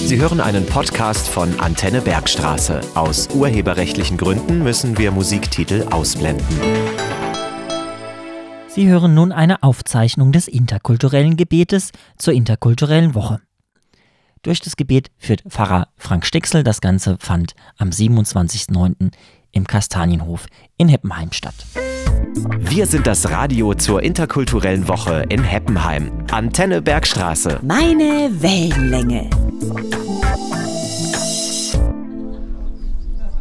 Sie hören einen Podcast von Antenne Bergstraße. Aus urheberrechtlichen Gründen müssen wir Musiktitel ausblenden. Sie hören nun eine Aufzeichnung des interkulturellen Gebetes zur interkulturellen Woche. Durch das Gebet führt Pfarrer Frank Stixel. Das Ganze fand am 27.09. im Kastanienhof in Heppenheim statt. Wir sind das Radio zur interkulturellen Woche in Heppenheim. Antenne Bergstraße. Meine Wellenlänge.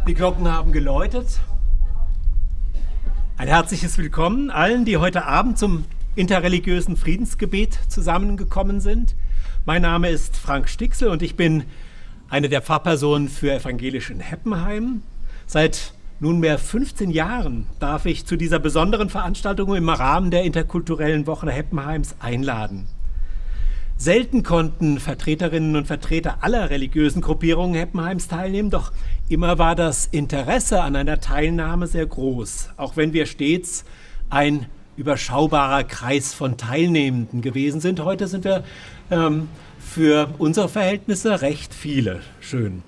Die Glocken haben geläutet. Ein herzliches Willkommen allen, die heute Abend zum interreligiösen Friedensgebet zusammengekommen sind. Mein Name ist Frank Stixel und ich bin eine der Pfarrpersonen für evangelisch in Heppenheim. Seit nunmehr 15 Jahren darf ich zu dieser besonderen Veranstaltung im Rahmen der interkulturellen Woche Heppenheims einladen. Selten konnten Vertreterinnen und Vertreter aller religiösen Gruppierungen Heppenheims teilnehmen, doch immer war das Interesse an einer Teilnahme sehr groß, auch wenn wir stets ein überschaubarer Kreis von Teilnehmenden gewesen sind. Heute sind wir ähm, für unsere Verhältnisse recht viele. Schön.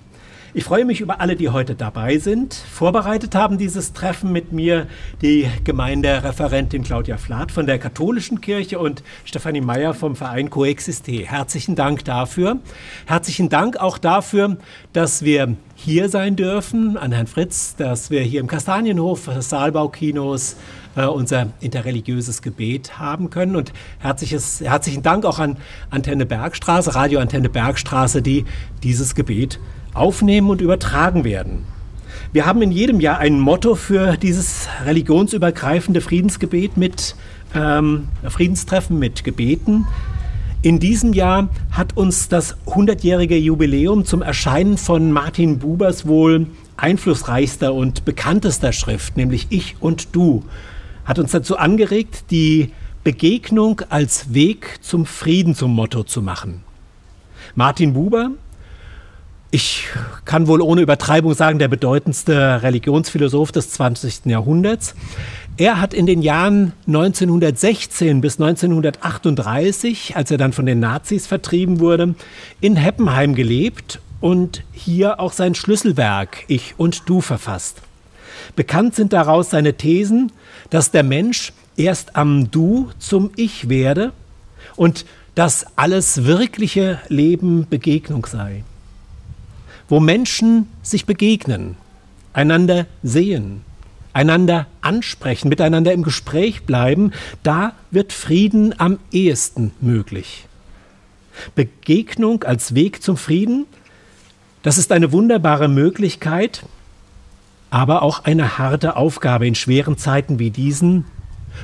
Ich freue mich über alle, die heute dabei sind. Vorbereitet haben dieses Treffen mit mir die Gemeindereferentin Claudia Flath von der Katholischen Kirche und Stefanie Meyer vom Verein Coexiste. Herzlichen Dank dafür. Herzlichen Dank auch dafür, dass wir hier sein dürfen, an Herrn Fritz, dass wir hier im Kastanienhof des Saalbaukinos äh, unser interreligiöses Gebet haben können. Und herzliches, herzlichen Dank auch an Antenne Bergstraße, Radio Antenne Bergstraße, die dieses Gebet aufnehmen und übertragen werden. Wir haben in jedem Jahr ein Motto für dieses religionsübergreifende Friedensgebet mit ähm, Friedenstreffen mit Gebeten. In diesem Jahr hat uns das 100-jährige Jubiläum zum Erscheinen von Martin Bubers wohl einflussreichster und bekanntester Schrift, nämlich Ich und Du, hat uns dazu angeregt, die Begegnung als Weg zum Frieden zum Motto zu machen. Martin Buber ich kann wohl ohne Übertreibung sagen, der bedeutendste Religionsphilosoph des 20. Jahrhunderts. Er hat in den Jahren 1916 bis 1938, als er dann von den Nazis vertrieben wurde, in Heppenheim gelebt und hier auch sein Schlüsselwerk Ich und Du verfasst. Bekannt sind daraus seine Thesen, dass der Mensch erst am Du zum Ich werde und dass alles wirkliche Leben Begegnung sei wo Menschen sich begegnen, einander sehen, einander ansprechen, miteinander im Gespräch bleiben, da wird Frieden am ehesten möglich. Begegnung als Weg zum Frieden, das ist eine wunderbare Möglichkeit, aber auch eine harte Aufgabe in schweren Zeiten wie diesen,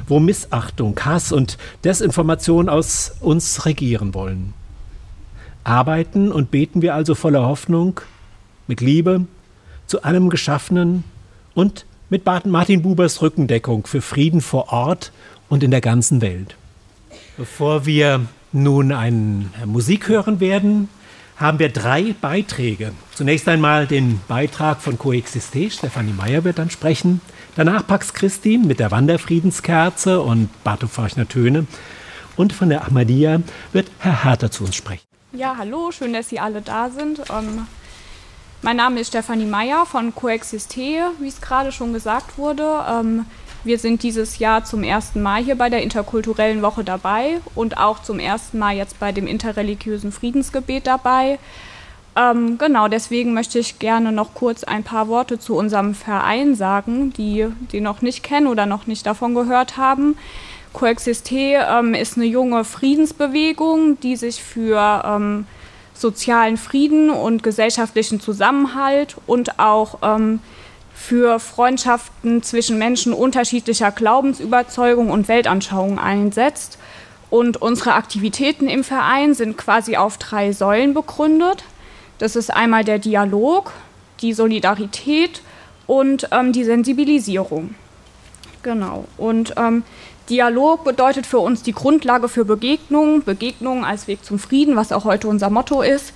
wo Missachtung, Hass und Desinformation aus uns regieren wollen. Arbeiten und beten wir also voller Hoffnung, mit Liebe zu allem Geschaffenen und mit Martin Bubers Rückendeckung für Frieden vor Ort und in der ganzen Welt. Bevor wir nun eine Musik hören werden, haben wir drei Beiträge. Zunächst einmal den Beitrag von Coexiste, Stefanie Meyer wird dann sprechen. Danach Pax Christi mit der Wanderfriedenskerze und Bartow Feuchner Töne. Und von der Ahmadiyya wird Herr Herter zu uns sprechen. Ja, hallo, schön, dass Sie alle da sind. Ähm, mein Name ist Stefanie Meyer von Coexiste, wie es gerade schon gesagt wurde. Ähm, wir sind dieses Jahr zum ersten Mal hier bei der interkulturellen Woche dabei und auch zum ersten Mal jetzt bei dem interreligiösen Friedensgebet dabei. Ähm, genau, deswegen möchte ich gerne noch kurz ein paar Worte zu unserem Verein sagen, die die noch nicht kennen oder noch nicht davon gehört haben. Coexiste ähm, ist eine junge Friedensbewegung, die sich für ähm, sozialen Frieden und gesellschaftlichen Zusammenhalt und auch ähm, für Freundschaften zwischen Menschen unterschiedlicher Glaubensüberzeugung und Weltanschauung einsetzt. Und unsere Aktivitäten im Verein sind quasi auf drei Säulen begründet. Das ist einmal der Dialog, die Solidarität und ähm, die Sensibilisierung. Genau. Und ähm, Dialog bedeutet für uns die Grundlage für Begegnungen, Begegnungen als Weg zum Frieden, was auch heute unser Motto ist.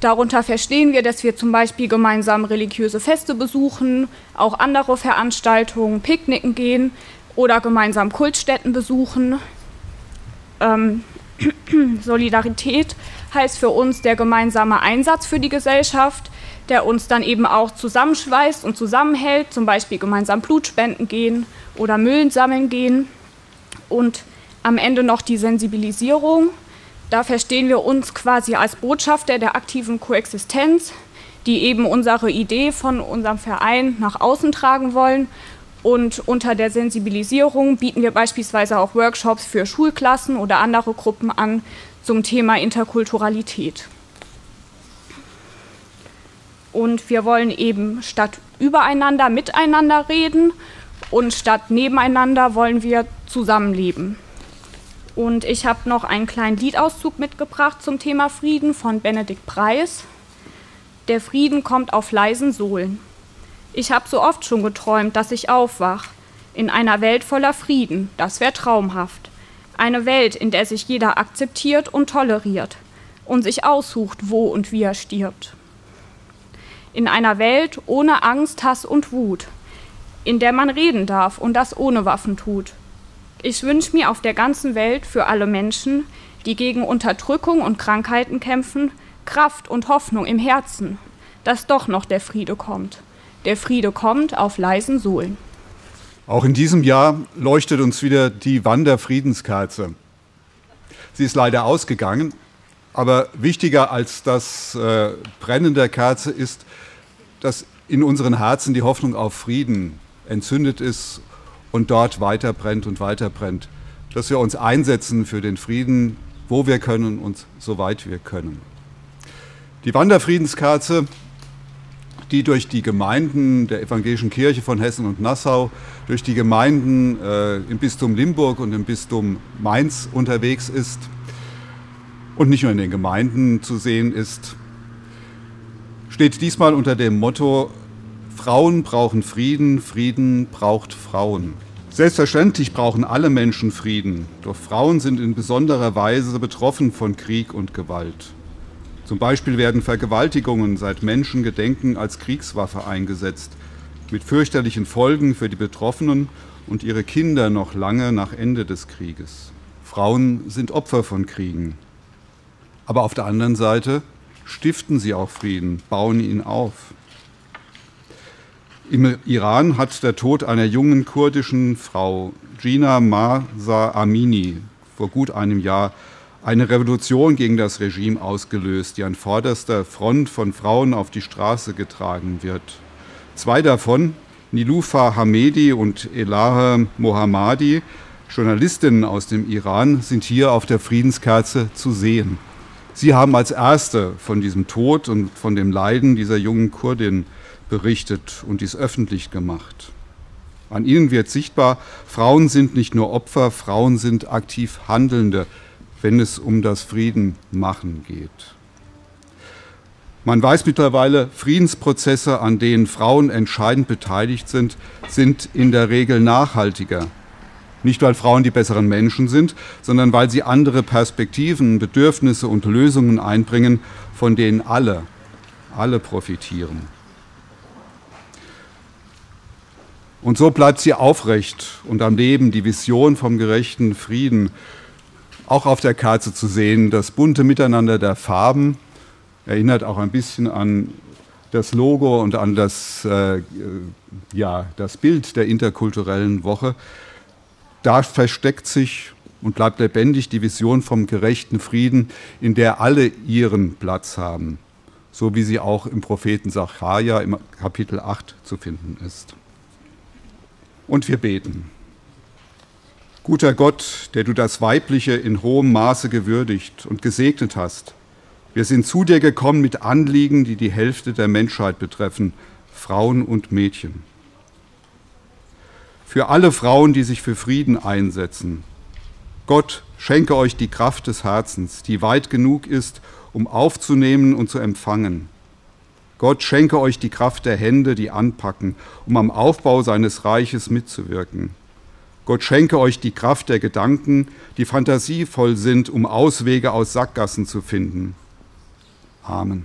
Darunter verstehen wir, dass wir zum Beispiel gemeinsam religiöse Feste besuchen, auch andere Veranstaltungen, Picknicken gehen oder gemeinsam Kultstätten besuchen. Ähm, Solidarität heißt für uns der gemeinsame Einsatz für die Gesellschaft, der uns dann eben auch zusammenschweißt und zusammenhält, zum Beispiel gemeinsam Blutspenden gehen oder Müllen sammeln gehen. Und am Ende noch die Sensibilisierung. Da verstehen wir uns quasi als Botschafter der aktiven Koexistenz, die eben unsere Idee von unserem Verein nach außen tragen wollen. Und unter der Sensibilisierung bieten wir beispielsweise auch Workshops für Schulklassen oder andere Gruppen an zum Thema Interkulturalität. Und wir wollen eben statt übereinander miteinander reden und statt nebeneinander wollen wir zusammenleben. Und ich habe noch einen kleinen Liedauszug mitgebracht zum Thema Frieden von Benedikt Preis. Der Frieden kommt auf leisen Sohlen. Ich habe so oft schon geträumt, dass ich aufwach. In einer Welt voller Frieden, das wäre traumhaft. Eine Welt, in der sich jeder akzeptiert und toleriert und sich aussucht, wo und wie er stirbt. In einer Welt ohne Angst, Hass und Wut, in der man reden darf und das ohne Waffen tut. Ich wünsche mir auf der ganzen Welt für alle Menschen, die gegen Unterdrückung und Krankheiten kämpfen, Kraft und Hoffnung im Herzen, dass doch noch der Friede kommt. Der Friede kommt auf leisen Sohlen. Auch in diesem Jahr leuchtet uns wieder die Wanderfriedenskerze. Sie ist leider ausgegangen, aber wichtiger als das äh, Brennen der Kerze ist, dass in unseren Herzen die Hoffnung auf Frieden entzündet ist und dort weiter brennt und weiter brennt. Dass wir uns einsetzen für den Frieden, wo wir können und soweit wir können. Die Wanderfriedenskerze die durch die Gemeinden der Evangelischen Kirche von Hessen und Nassau, durch die Gemeinden äh, im Bistum Limburg und im Bistum Mainz unterwegs ist und nicht nur in den Gemeinden zu sehen ist, steht diesmal unter dem Motto, Frauen brauchen Frieden, Frieden braucht Frauen. Selbstverständlich brauchen alle Menschen Frieden, doch Frauen sind in besonderer Weise betroffen von Krieg und Gewalt. Zum Beispiel werden Vergewaltigungen seit Menschengedenken als Kriegswaffe eingesetzt, mit fürchterlichen Folgen für die Betroffenen und ihre Kinder noch lange nach Ende des Krieges. Frauen sind Opfer von Kriegen. Aber auf der anderen Seite stiften sie auch Frieden, bauen ihn auf. Im Iran hat der Tod einer jungen kurdischen Frau, Gina Masa Amini, vor gut einem Jahr eine Revolution gegen das Regime ausgelöst, die an vorderster Front von Frauen auf die Straße getragen wird. Zwei davon, Nilufa Hamedi und Elahe Mohammadi, Journalistinnen aus dem Iran, sind hier auf der Friedenskerze zu sehen. Sie haben als Erste von diesem Tod und von dem Leiden dieser jungen Kurdin berichtet und dies öffentlich gemacht. An ihnen wird sichtbar, Frauen sind nicht nur Opfer, Frauen sind aktiv Handelnde, wenn es um das Friedenmachen geht. Man weiß mittlerweile, Friedensprozesse, an denen Frauen entscheidend beteiligt sind, sind in der Regel nachhaltiger. Nicht, weil Frauen die besseren Menschen sind, sondern weil sie andere Perspektiven, Bedürfnisse und Lösungen einbringen, von denen alle, alle profitieren. Und so bleibt sie aufrecht und am Leben die Vision vom gerechten Frieden, auch auf der Karte zu sehen. Das bunte Miteinander der Farben erinnert auch ein bisschen an das Logo und an das, äh, ja, das Bild der interkulturellen Woche. Da versteckt sich und bleibt lebendig die Vision vom gerechten Frieden, in der alle ihren Platz haben, so wie sie auch im Propheten Sacharja im Kapitel 8 zu finden ist. Und wir beten. Guter Gott, der du das Weibliche in hohem Maße gewürdigt und gesegnet hast, wir sind zu dir gekommen mit Anliegen, die die Hälfte der Menschheit betreffen, Frauen und Mädchen. Für alle Frauen, die sich für Frieden einsetzen. Gott, schenke euch die Kraft des Herzens, die weit genug ist, um aufzunehmen und zu empfangen. Gott, schenke euch die Kraft der Hände, die anpacken, um am Aufbau seines Reiches mitzuwirken. Gott schenke euch die Kraft der Gedanken, die fantasievoll sind, um Auswege aus Sackgassen zu finden. Amen.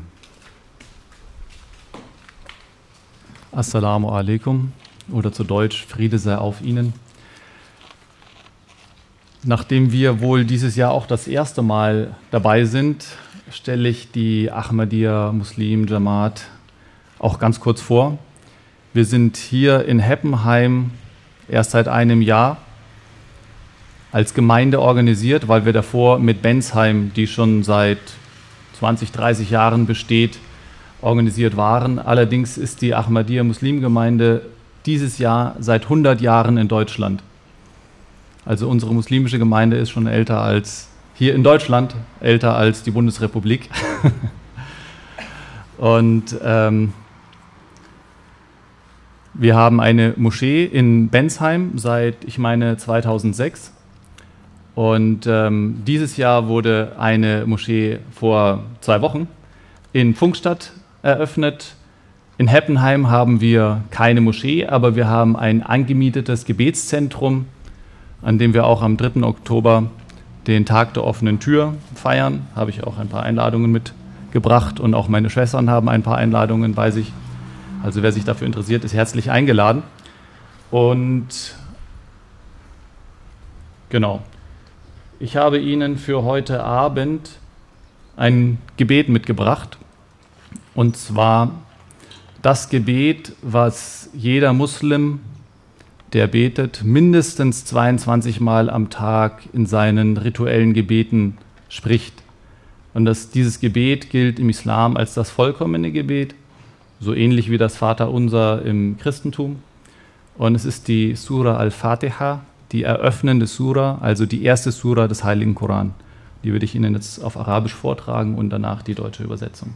Assalamu alaikum oder zu Deutsch Friede sei auf Ihnen. Nachdem wir wohl dieses Jahr auch das erste Mal dabei sind, stelle ich die Ahmadiyya Muslim Jamaat auch ganz kurz vor. Wir sind hier in Heppenheim erst seit einem Jahr als Gemeinde organisiert, weil wir davor mit Bensheim, die schon seit 20, 30 Jahren besteht, organisiert waren. Allerdings ist die Ahmadiyya Muslimgemeinde dieses Jahr seit 100 Jahren in Deutschland. Also unsere muslimische Gemeinde ist schon älter als hier in Deutschland, älter als die Bundesrepublik. Und ähm, wir haben eine Moschee in Bensheim seit, ich meine, 2006. Und ähm, dieses Jahr wurde eine Moschee vor zwei Wochen in Funkstadt eröffnet. In Heppenheim haben wir keine Moschee, aber wir haben ein angemietetes Gebetszentrum, an dem wir auch am 3. Oktober den Tag der offenen Tür feiern. Habe ich auch ein paar Einladungen mitgebracht und auch meine Schwestern haben ein paar Einladungen bei sich. Also wer sich dafür interessiert, ist herzlich eingeladen. Und genau, ich habe Ihnen für heute Abend ein Gebet mitgebracht. Und zwar das Gebet, was jeder Muslim, der betet, mindestens 22 Mal am Tag in seinen rituellen Gebeten spricht. Und das, dieses Gebet gilt im Islam als das vollkommene Gebet, so ähnlich wie das Vaterunser im Christentum. Und es ist die Surah al-Fatiha, die eröffnende Sura, also die erste Sura des Heiligen Koran. Die würde ich Ihnen jetzt auf Arabisch vortragen und danach die deutsche Übersetzung.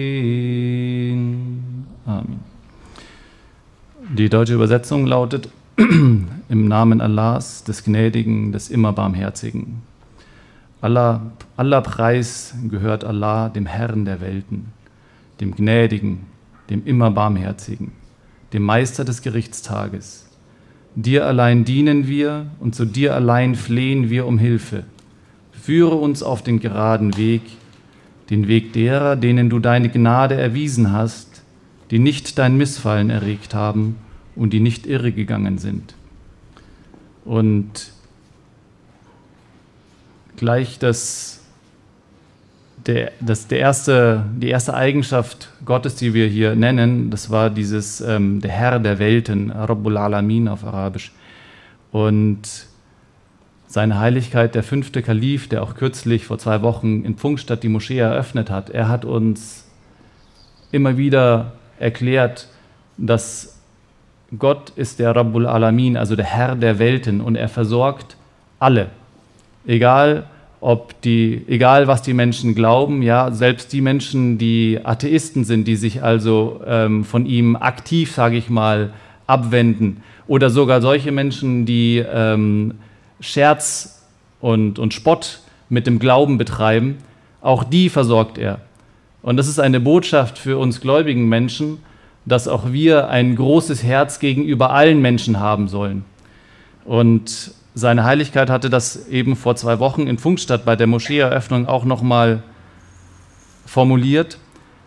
Die deutsche Übersetzung lautet im Namen Allahs, des Gnädigen, des immer Barmherzigen. Allah, aller Preis gehört Allah, dem Herrn der Welten, dem Gnädigen, dem immer Barmherzigen dem Meister des Gerichtstages. Dir allein dienen wir und zu dir allein flehen wir um Hilfe. Führe uns auf den geraden Weg, den Weg derer, denen du deine Gnade erwiesen hast, die nicht dein Missfallen erregt haben und die nicht irregegangen sind. Und gleich das der, das, der erste, die erste Eigenschaft Gottes, die wir hier nennen, das war dieses, ähm, der Herr der Welten, Rabbul Alamin auf Arabisch. Und seine Heiligkeit, der fünfte Kalif, der auch kürzlich vor zwei Wochen in Pfungstadt die Moschee eröffnet hat, er hat uns immer wieder erklärt, dass Gott ist der Rabbul Alamin, also der Herr der Welten und er versorgt alle, egal ob die, egal was die Menschen glauben, ja, selbst die Menschen, die Atheisten sind, die sich also ähm, von ihm aktiv, sage ich mal, abwenden, oder sogar solche Menschen, die ähm, Scherz und, und Spott mit dem Glauben betreiben, auch die versorgt er. Und das ist eine Botschaft für uns gläubigen Menschen, dass auch wir ein großes Herz gegenüber allen Menschen haben sollen. Und seine Heiligkeit hatte das eben vor zwei Wochen in Funkstadt bei der Moscheeeröffnung auch nochmal formuliert.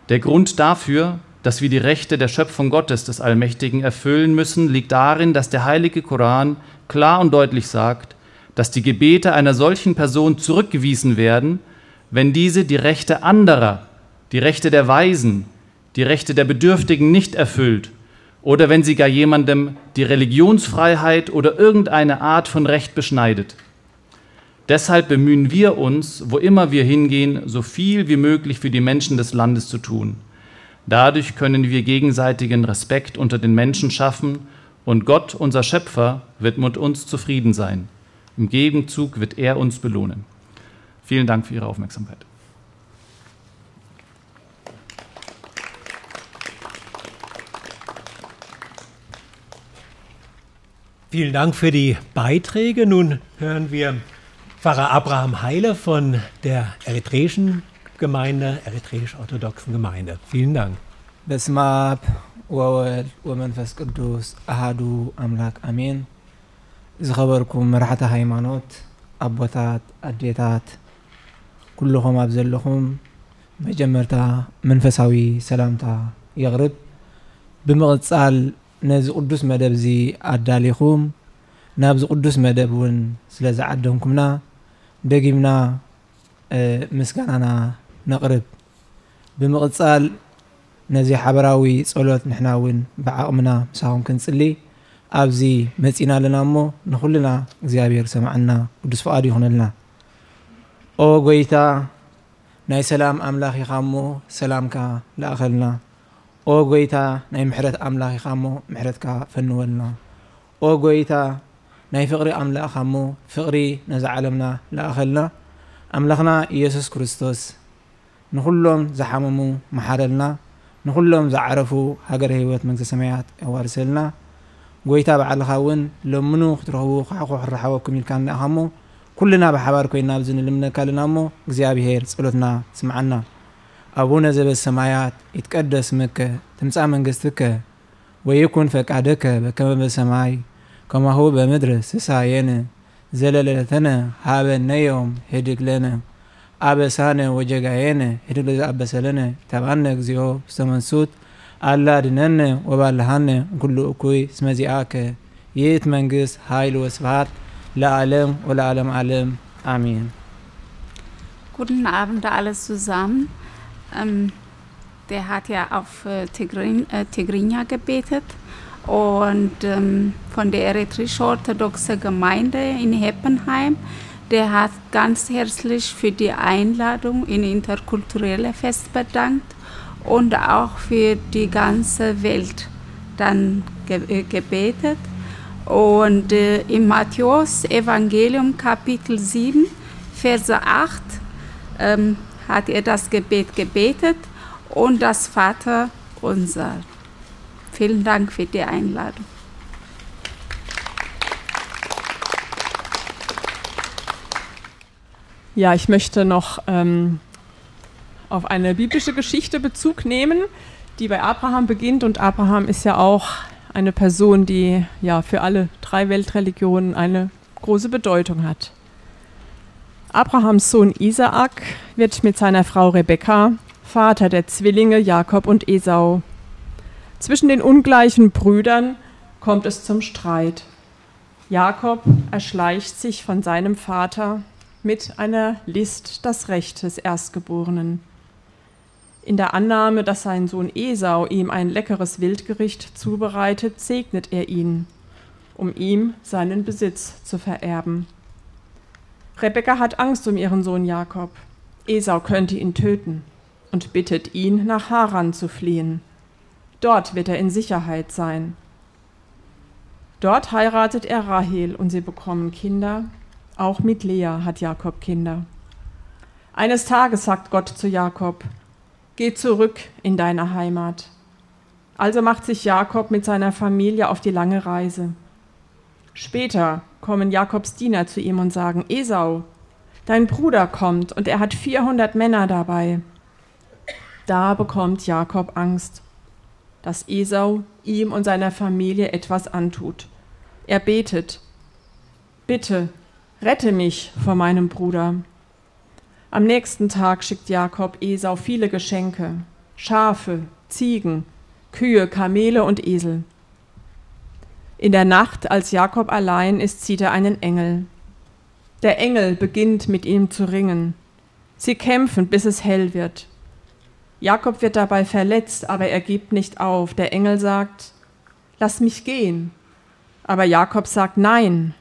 Der Grund dafür, dass wir die Rechte der Schöpfung Gottes des Allmächtigen erfüllen müssen, liegt darin, dass der heilige Koran klar und deutlich sagt, dass die Gebete einer solchen Person zurückgewiesen werden, wenn diese die Rechte anderer, die Rechte der Weisen, die Rechte der Bedürftigen nicht erfüllt oder wenn sie gar jemandem die Religionsfreiheit oder irgendeine Art von Recht beschneidet. Deshalb bemühen wir uns, wo immer wir hingehen, so viel wie möglich für die Menschen des Landes zu tun. Dadurch können wir gegenseitigen Respekt unter den Menschen schaffen und Gott, unser Schöpfer, wird mit uns zufrieden sein. Im Gegenzug wird er uns belohnen. Vielen Dank für Ihre Aufmerksamkeit. Vielen Dank für die Beiträge. Nun hören wir Pfarrer Abraham Heile von der eritreischen Gemeinde, eritreisch-orthodoxen Gemeinde. Vielen Dank. በስመ አብ ወወልድ ወመንፈስ ቅዱስ አሃዱ አምላክ አሜን። ዝኸበርኩም መራሕቲ ሃይማኖት ኣቦታት ኣዴታት ኩልኹም ኣብ ዘለኹም መጀመርታ መንፈሳዊ ሰላምታ የቕርብ ብምቕጻል ነዚ ቅዱስ መደብ እዚ ኣዳሊኹም ናብዚ ቅዱስ መደብ እውን ስለ ዝዓደምኩምና ደጊምና ምስጋናና ነቕርብ ብምቕጻል ነዚ ሓበራዊ ጸሎት ንሕና እውን ብዓቕምና ምሳኹም ክንጽሊ ኣብዚ መጺና ኣለና እሞ ንኹልና እግዚኣብሔር ሰማዐና ቅዱስ ፍቓዱ ይኹነልና ኦ ጐይታ ናይ ሰላም ኣምላኽ ኢኻ እሞ ሰላምካ ለኣኸልና ኦ ጐይታ ናይ ምሕረት ኣምላኽ ኢኻ እሞ ምሕረትካ ፈንወልና። ኦ ጐይታ ናይ ፍቕሪ ኣምላኽ ኢኻ እሞ ፍቕሪ ነዚ ዓለምና ለኣኸልና ኣምላኽና ኢየሱስ ክርስቶስ ንኹሎም ዝሓመሙ መሓረልና ንኹሎም ዝዓረፉ ሃገረ ህይወት መንግስቲ ሰማያት የዋርሰልና። ጎይታ ባዕልኻ እውን ለምኑ ክትረኽቡ ካዕኹ ክረሓበኩም ኢልካ ንኢኻ እሞ ኩልና ብሓባር ኮይና ኣብዚ ንልምነካ ኣለና እሞ እግዚኣብሄር ጸሎትና ስምዓና አቡነ ዘበሰማያት ይትቀደስ ስምከ ትምጻእ መንግስትከ ወይኩን ፈቃደከ በከመ በሰማይ ከማሁ በምድር ሲሳየነ ዘለለተነ ሀበነ ዮም ለነ አበሳነ ወጀጋየነ ህድግ ለዘአበሰለነ ተባነ እግዚኦ ውስተ መንሱት አላ ድነነ ወባልሃነ ኩሉ እኩይ እስመ ዚአከ ይእቲ መንግስት ኃይል ለዓለም ወለዓለም ዓለም አሜን Guten Abend alles zusammen. Ähm, der hat ja auf äh, Tigrin, äh, Tigrinya gebetet und ähm, von der eritreisch-orthodoxen Gemeinde in Heppenheim. Der hat ganz herzlich für die Einladung in interkulturelle Fest bedankt und auch für die ganze Welt dann ge äh, gebetet. Und äh, im Matthäus Evangelium Kapitel 7, Verse 8 ähm, hat er das Gebet gebetet und das Vater unser. Vielen Dank für die Einladung. Ja, ich möchte noch ähm, auf eine biblische Geschichte Bezug nehmen, die bei Abraham beginnt. Und Abraham ist ja auch eine Person, die ja für alle drei Weltreligionen eine große Bedeutung hat. Abrahams Sohn Isaak wird mit seiner Frau Rebekka Vater der Zwillinge Jakob und Esau. Zwischen den ungleichen Brüdern kommt es zum Streit. Jakob erschleicht sich von seinem Vater mit einer List das Recht des Erstgeborenen. In der Annahme, dass sein Sohn Esau ihm ein leckeres Wildgericht zubereitet, segnet er ihn, um ihm seinen Besitz zu vererben. Rebekka hat Angst um ihren Sohn Jakob. Esau könnte ihn töten und bittet ihn, nach Haran zu fliehen. Dort wird er in Sicherheit sein. Dort heiratet er Rahel und sie bekommen Kinder. Auch mit Lea hat Jakob Kinder. Eines Tages sagt Gott zu Jakob, Geh zurück in deine Heimat. Also macht sich Jakob mit seiner Familie auf die lange Reise. Später kommen Jakobs Diener zu ihm und sagen, Esau, dein Bruder kommt und er hat 400 Männer dabei. Da bekommt Jakob Angst, dass Esau ihm und seiner Familie etwas antut. Er betet, bitte, rette mich vor meinem Bruder. Am nächsten Tag schickt Jakob Esau viele Geschenke, Schafe, Ziegen, Kühe, Kamele und Esel. In der Nacht, als Jakob allein ist, sieht er einen Engel. Der Engel beginnt mit ihm zu ringen. Sie kämpfen, bis es hell wird. Jakob wird dabei verletzt, aber er gibt nicht auf. Der Engel sagt, Lass mich gehen. Aber Jakob sagt, Nein,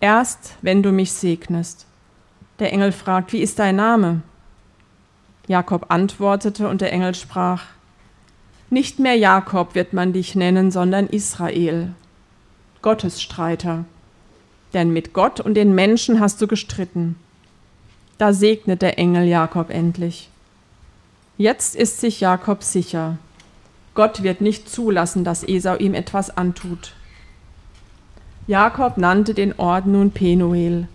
erst wenn du mich segnest. Der Engel fragt, Wie ist dein Name? Jakob antwortete und der Engel sprach, Nicht mehr Jakob wird man dich nennen, sondern Israel, Gottesstreiter. Denn mit Gott und den Menschen hast du gestritten. Da segnet der Engel Jakob endlich. Jetzt ist sich Jakob sicher. Gott wird nicht zulassen, dass Esau ihm etwas antut. Jakob nannte den Ort nun Penuel,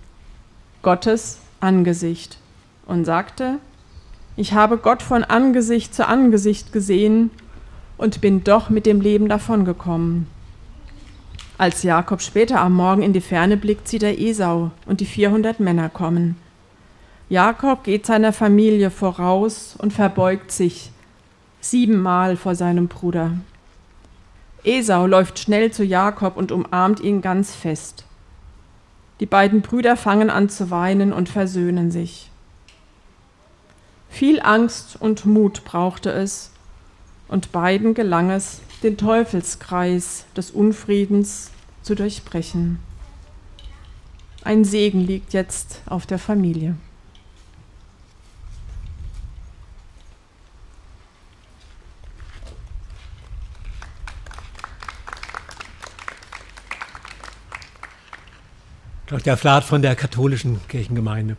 Gottes Angesicht, und sagte, ich habe Gott von Angesicht zu Angesicht gesehen und bin doch mit dem Leben davongekommen. Als Jakob später am Morgen in die Ferne blickt, sieht er Esau und die 400 Männer kommen. Jakob geht seiner Familie voraus und verbeugt sich siebenmal vor seinem Bruder. Esau läuft schnell zu Jakob und umarmt ihn ganz fest. Die beiden Brüder fangen an zu weinen und versöhnen sich. Viel Angst und Mut brauchte es, und beiden gelang es, den Teufelskreis des Unfriedens zu durchbrechen. Ein Segen liegt jetzt auf der Familie. Dr. Flath von der katholischen Kirchengemeinde.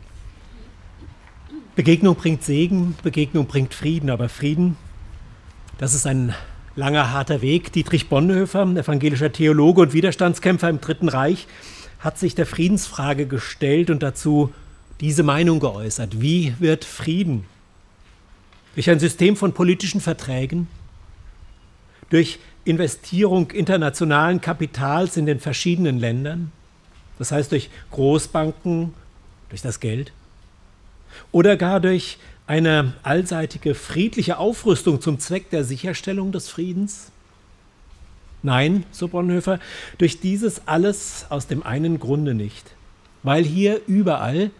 Begegnung bringt Segen, Begegnung bringt Frieden, aber Frieden, das ist ein langer, harter Weg. Dietrich Bonhoeffer, evangelischer Theologe und Widerstandskämpfer im Dritten Reich, hat sich der Friedensfrage gestellt und dazu diese Meinung geäußert. Wie wird Frieden? Durch ein System von politischen Verträgen? Durch Investierung internationalen Kapitals in den verschiedenen Ländern? Das heißt durch Großbanken, durch das Geld oder gar durch eine allseitige friedliche Aufrüstung zum Zweck der Sicherstellung des Friedens? Nein, so Bonhoeffer, durch dieses alles aus dem einen Grunde nicht, weil hier überall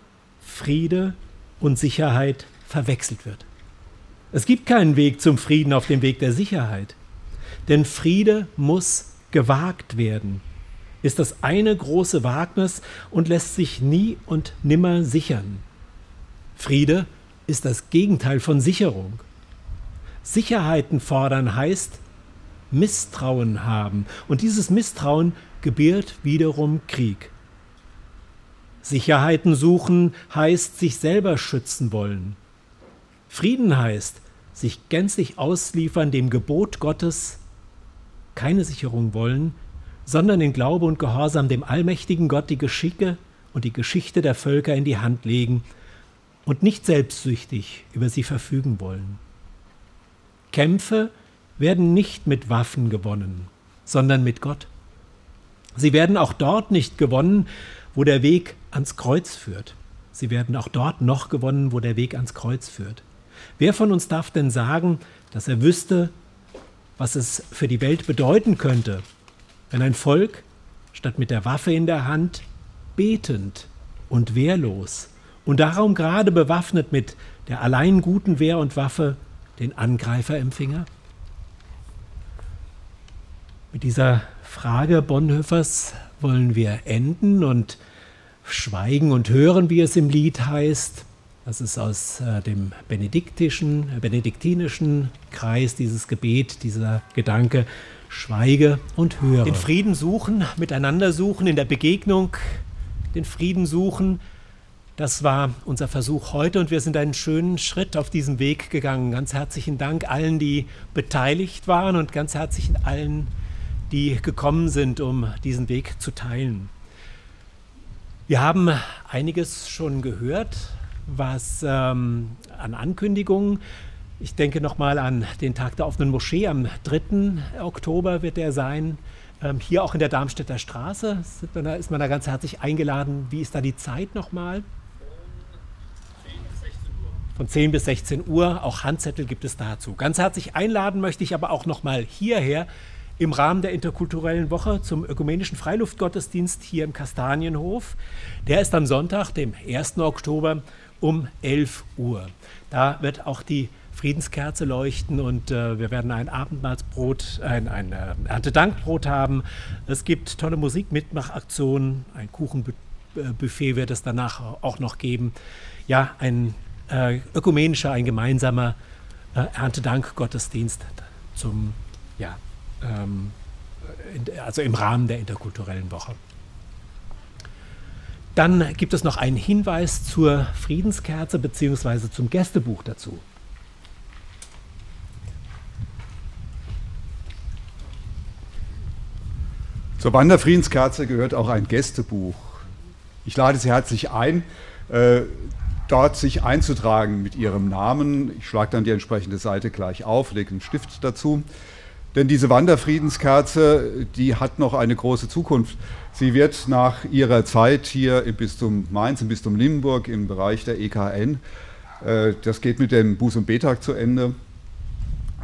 Friede und Sicherheit verwechselt wird. Es gibt keinen Weg zum Frieden auf dem Weg der Sicherheit, denn Friede muss gewagt werden ist das eine große Wagnis und lässt sich nie und nimmer sichern. Friede ist das Gegenteil von Sicherung. Sicherheiten fordern heißt Misstrauen haben und dieses Misstrauen gebiert wiederum Krieg. Sicherheiten suchen heißt sich selber schützen wollen. Frieden heißt sich gänzlich ausliefern dem Gebot Gottes, keine Sicherung wollen, sondern in Glaube und Gehorsam dem allmächtigen Gott die Geschicke und die Geschichte der Völker in die Hand legen und nicht selbstsüchtig über sie verfügen wollen. Kämpfe werden nicht mit Waffen gewonnen, sondern mit Gott. Sie werden auch dort nicht gewonnen, wo der Weg ans Kreuz führt. Sie werden auch dort noch gewonnen, wo der Weg ans Kreuz führt. Wer von uns darf denn sagen, dass er wüsste, was es für die Welt bedeuten könnte, wenn ein Volk statt mit der Waffe in der Hand betend und wehrlos und darum gerade bewaffnet mit der allein guten Wehr und Waffe den Angreifer im Finger? Mit dieser Frage Bonhoeffers wollen wir enden und schweigen und hören, wie es im Lied heißt. Das ist aus äh, dem benediktischen, äh, benediktinischen Kreis dieses Gebet, dieser Gedanke schweige und höre. Den Frieden suchen, miteinander suchen, in der Begegnung den Frieden suchen. Das war unser Versuch heute und wir sind einen schönen Schritt auf diesem Weg gegangen. Ganz herzlichen Dank allen, die beteiligt waren und ganz herzlichen allen, die gekommen sind, um diesen Weg zu teilen. Wir haben einiges schon gehört, was ähm, an Ankündigungen ich denke nochmal an den Tag der offenen Moschee. Am 3. Oktober wird der sein. Ähm, hier auch in der Darmstädter Straße da, ist man da ganz herzlich eingeladen. Wie ist da die Zeit nochmal? Von 10 bis 16 Uhr. Auch Handzettel gibt es dazu. Ganz herzlich einladen möchte ich aber auch nochmal hierher im Rahmen der interkulturellen Woche zum ökumenischen Freiluftgottesdienst hier im Kastanienhof. Der ist am Sonntag, dem 1. Oktober um 11 Uhr. Da wird auch die Friedenskerze leuchten und äh, wir werden ein Abendmahlsbrot, ein, ein äh, Erntedankbrot haben. Es gibt tolle Musik, Mitmachaktionen, ein Kuchenbuffet wird es danach auch noch geben. Ja, ein äh, ökumenischer, ein gemeinsamer äh, Erntedank-Gottesdienst zum, ja, ähm, in, also im Rahmen der interkulturellen Woche. Dann gibt es noch einen Hinweis zur Friedenskerze bzw. zum Gästebuch dazu. Zur Wanderfriedenskerze gehört auch ein Gästebuch. Ich lade Sie herzlich ein, äh, dort sich einzutragen mit Ihrem Namen. Ich schlage dann die entsprechende Seite gleich auf, lege einen Stift dazu. Denn diese Wanderfriedenskerze, die hat noch eine große Zukunft. Sie wird nach ihrer Zeit hier im Bistum Mainz, im Bistum Limburg, im Bereich der EKN, äh, das geht mit dem Buß- und Betag zu Ende,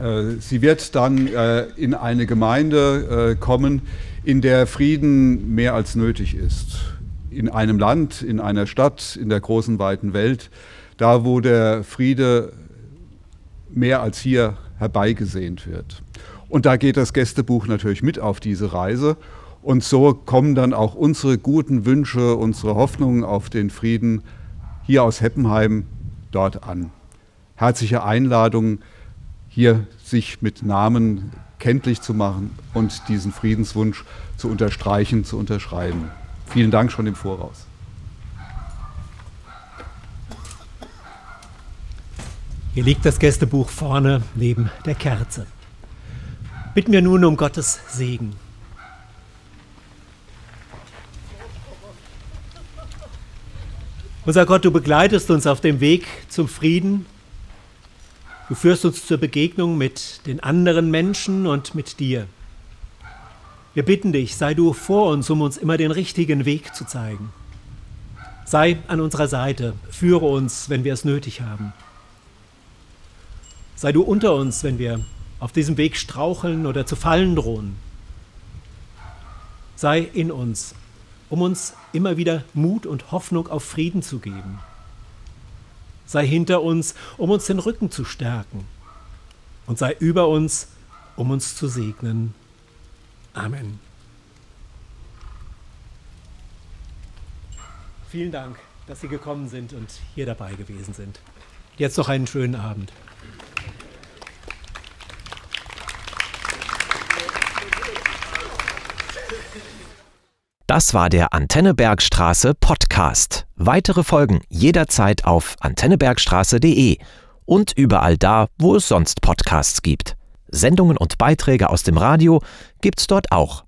äh, sie wird dann äh, in eine Gemeinde kommen, in der Frieden mehr als nötig ist. In einem Land, in einer Stadt, in der großen, weiten Welt, da wo der Friede mehr als hier herbeigesehnt wird. Und da geht das Gästebuch natürlich mit auf diese Reise. Und so kommen dann auch unsere guten Wünsche, unsere Hoffnungen auf den Frieden hier aus Heppenheim dort an. Herzliche Einladung, hier sich mit Namen kenntlich zu machen und diesen Friedenswunsch zu unterstreichen, zu unterschreiben. Vielen Dank schon im Voraus. Hier liegt das Gästebuch vorne neben der Kerze. Bitten wir nun um Gottes Segen. Unser Gott, du begleitest uns auf dem Weg zum Frieden. Du führst uns zur Begegnung mit den anderen Menschen und mit dir. Wir bitten dich, sei du vor uns, um uns immer den richtigen Weg zu zeigen. Sei an unserer Seite, führe uns, wenn wir es nötig haben. Sei du unter uns, wenn wir auf diesem Weg straucheln oder zu fallen drohen. Sei in uns, um uns immer wieder Mut und Hoffnung auf Frieden zu geben. Sei hinter uns, um uns den Rücken zu stärken. Und sei über uns, um uns zu segnen. Amen. Vielen Dank, dass Sie gekommen sind und hier dabei gewesen sind. Jetzt noch einen schönen Abend. Das war der Antenne Bergstraße Podcast. Weitere Folgen jederzeit auf antennebergstraße.de und überall da, wo es sonst Podcasts gibt. Sendungen und Beiträge aus dem Radio gibt's dort auch.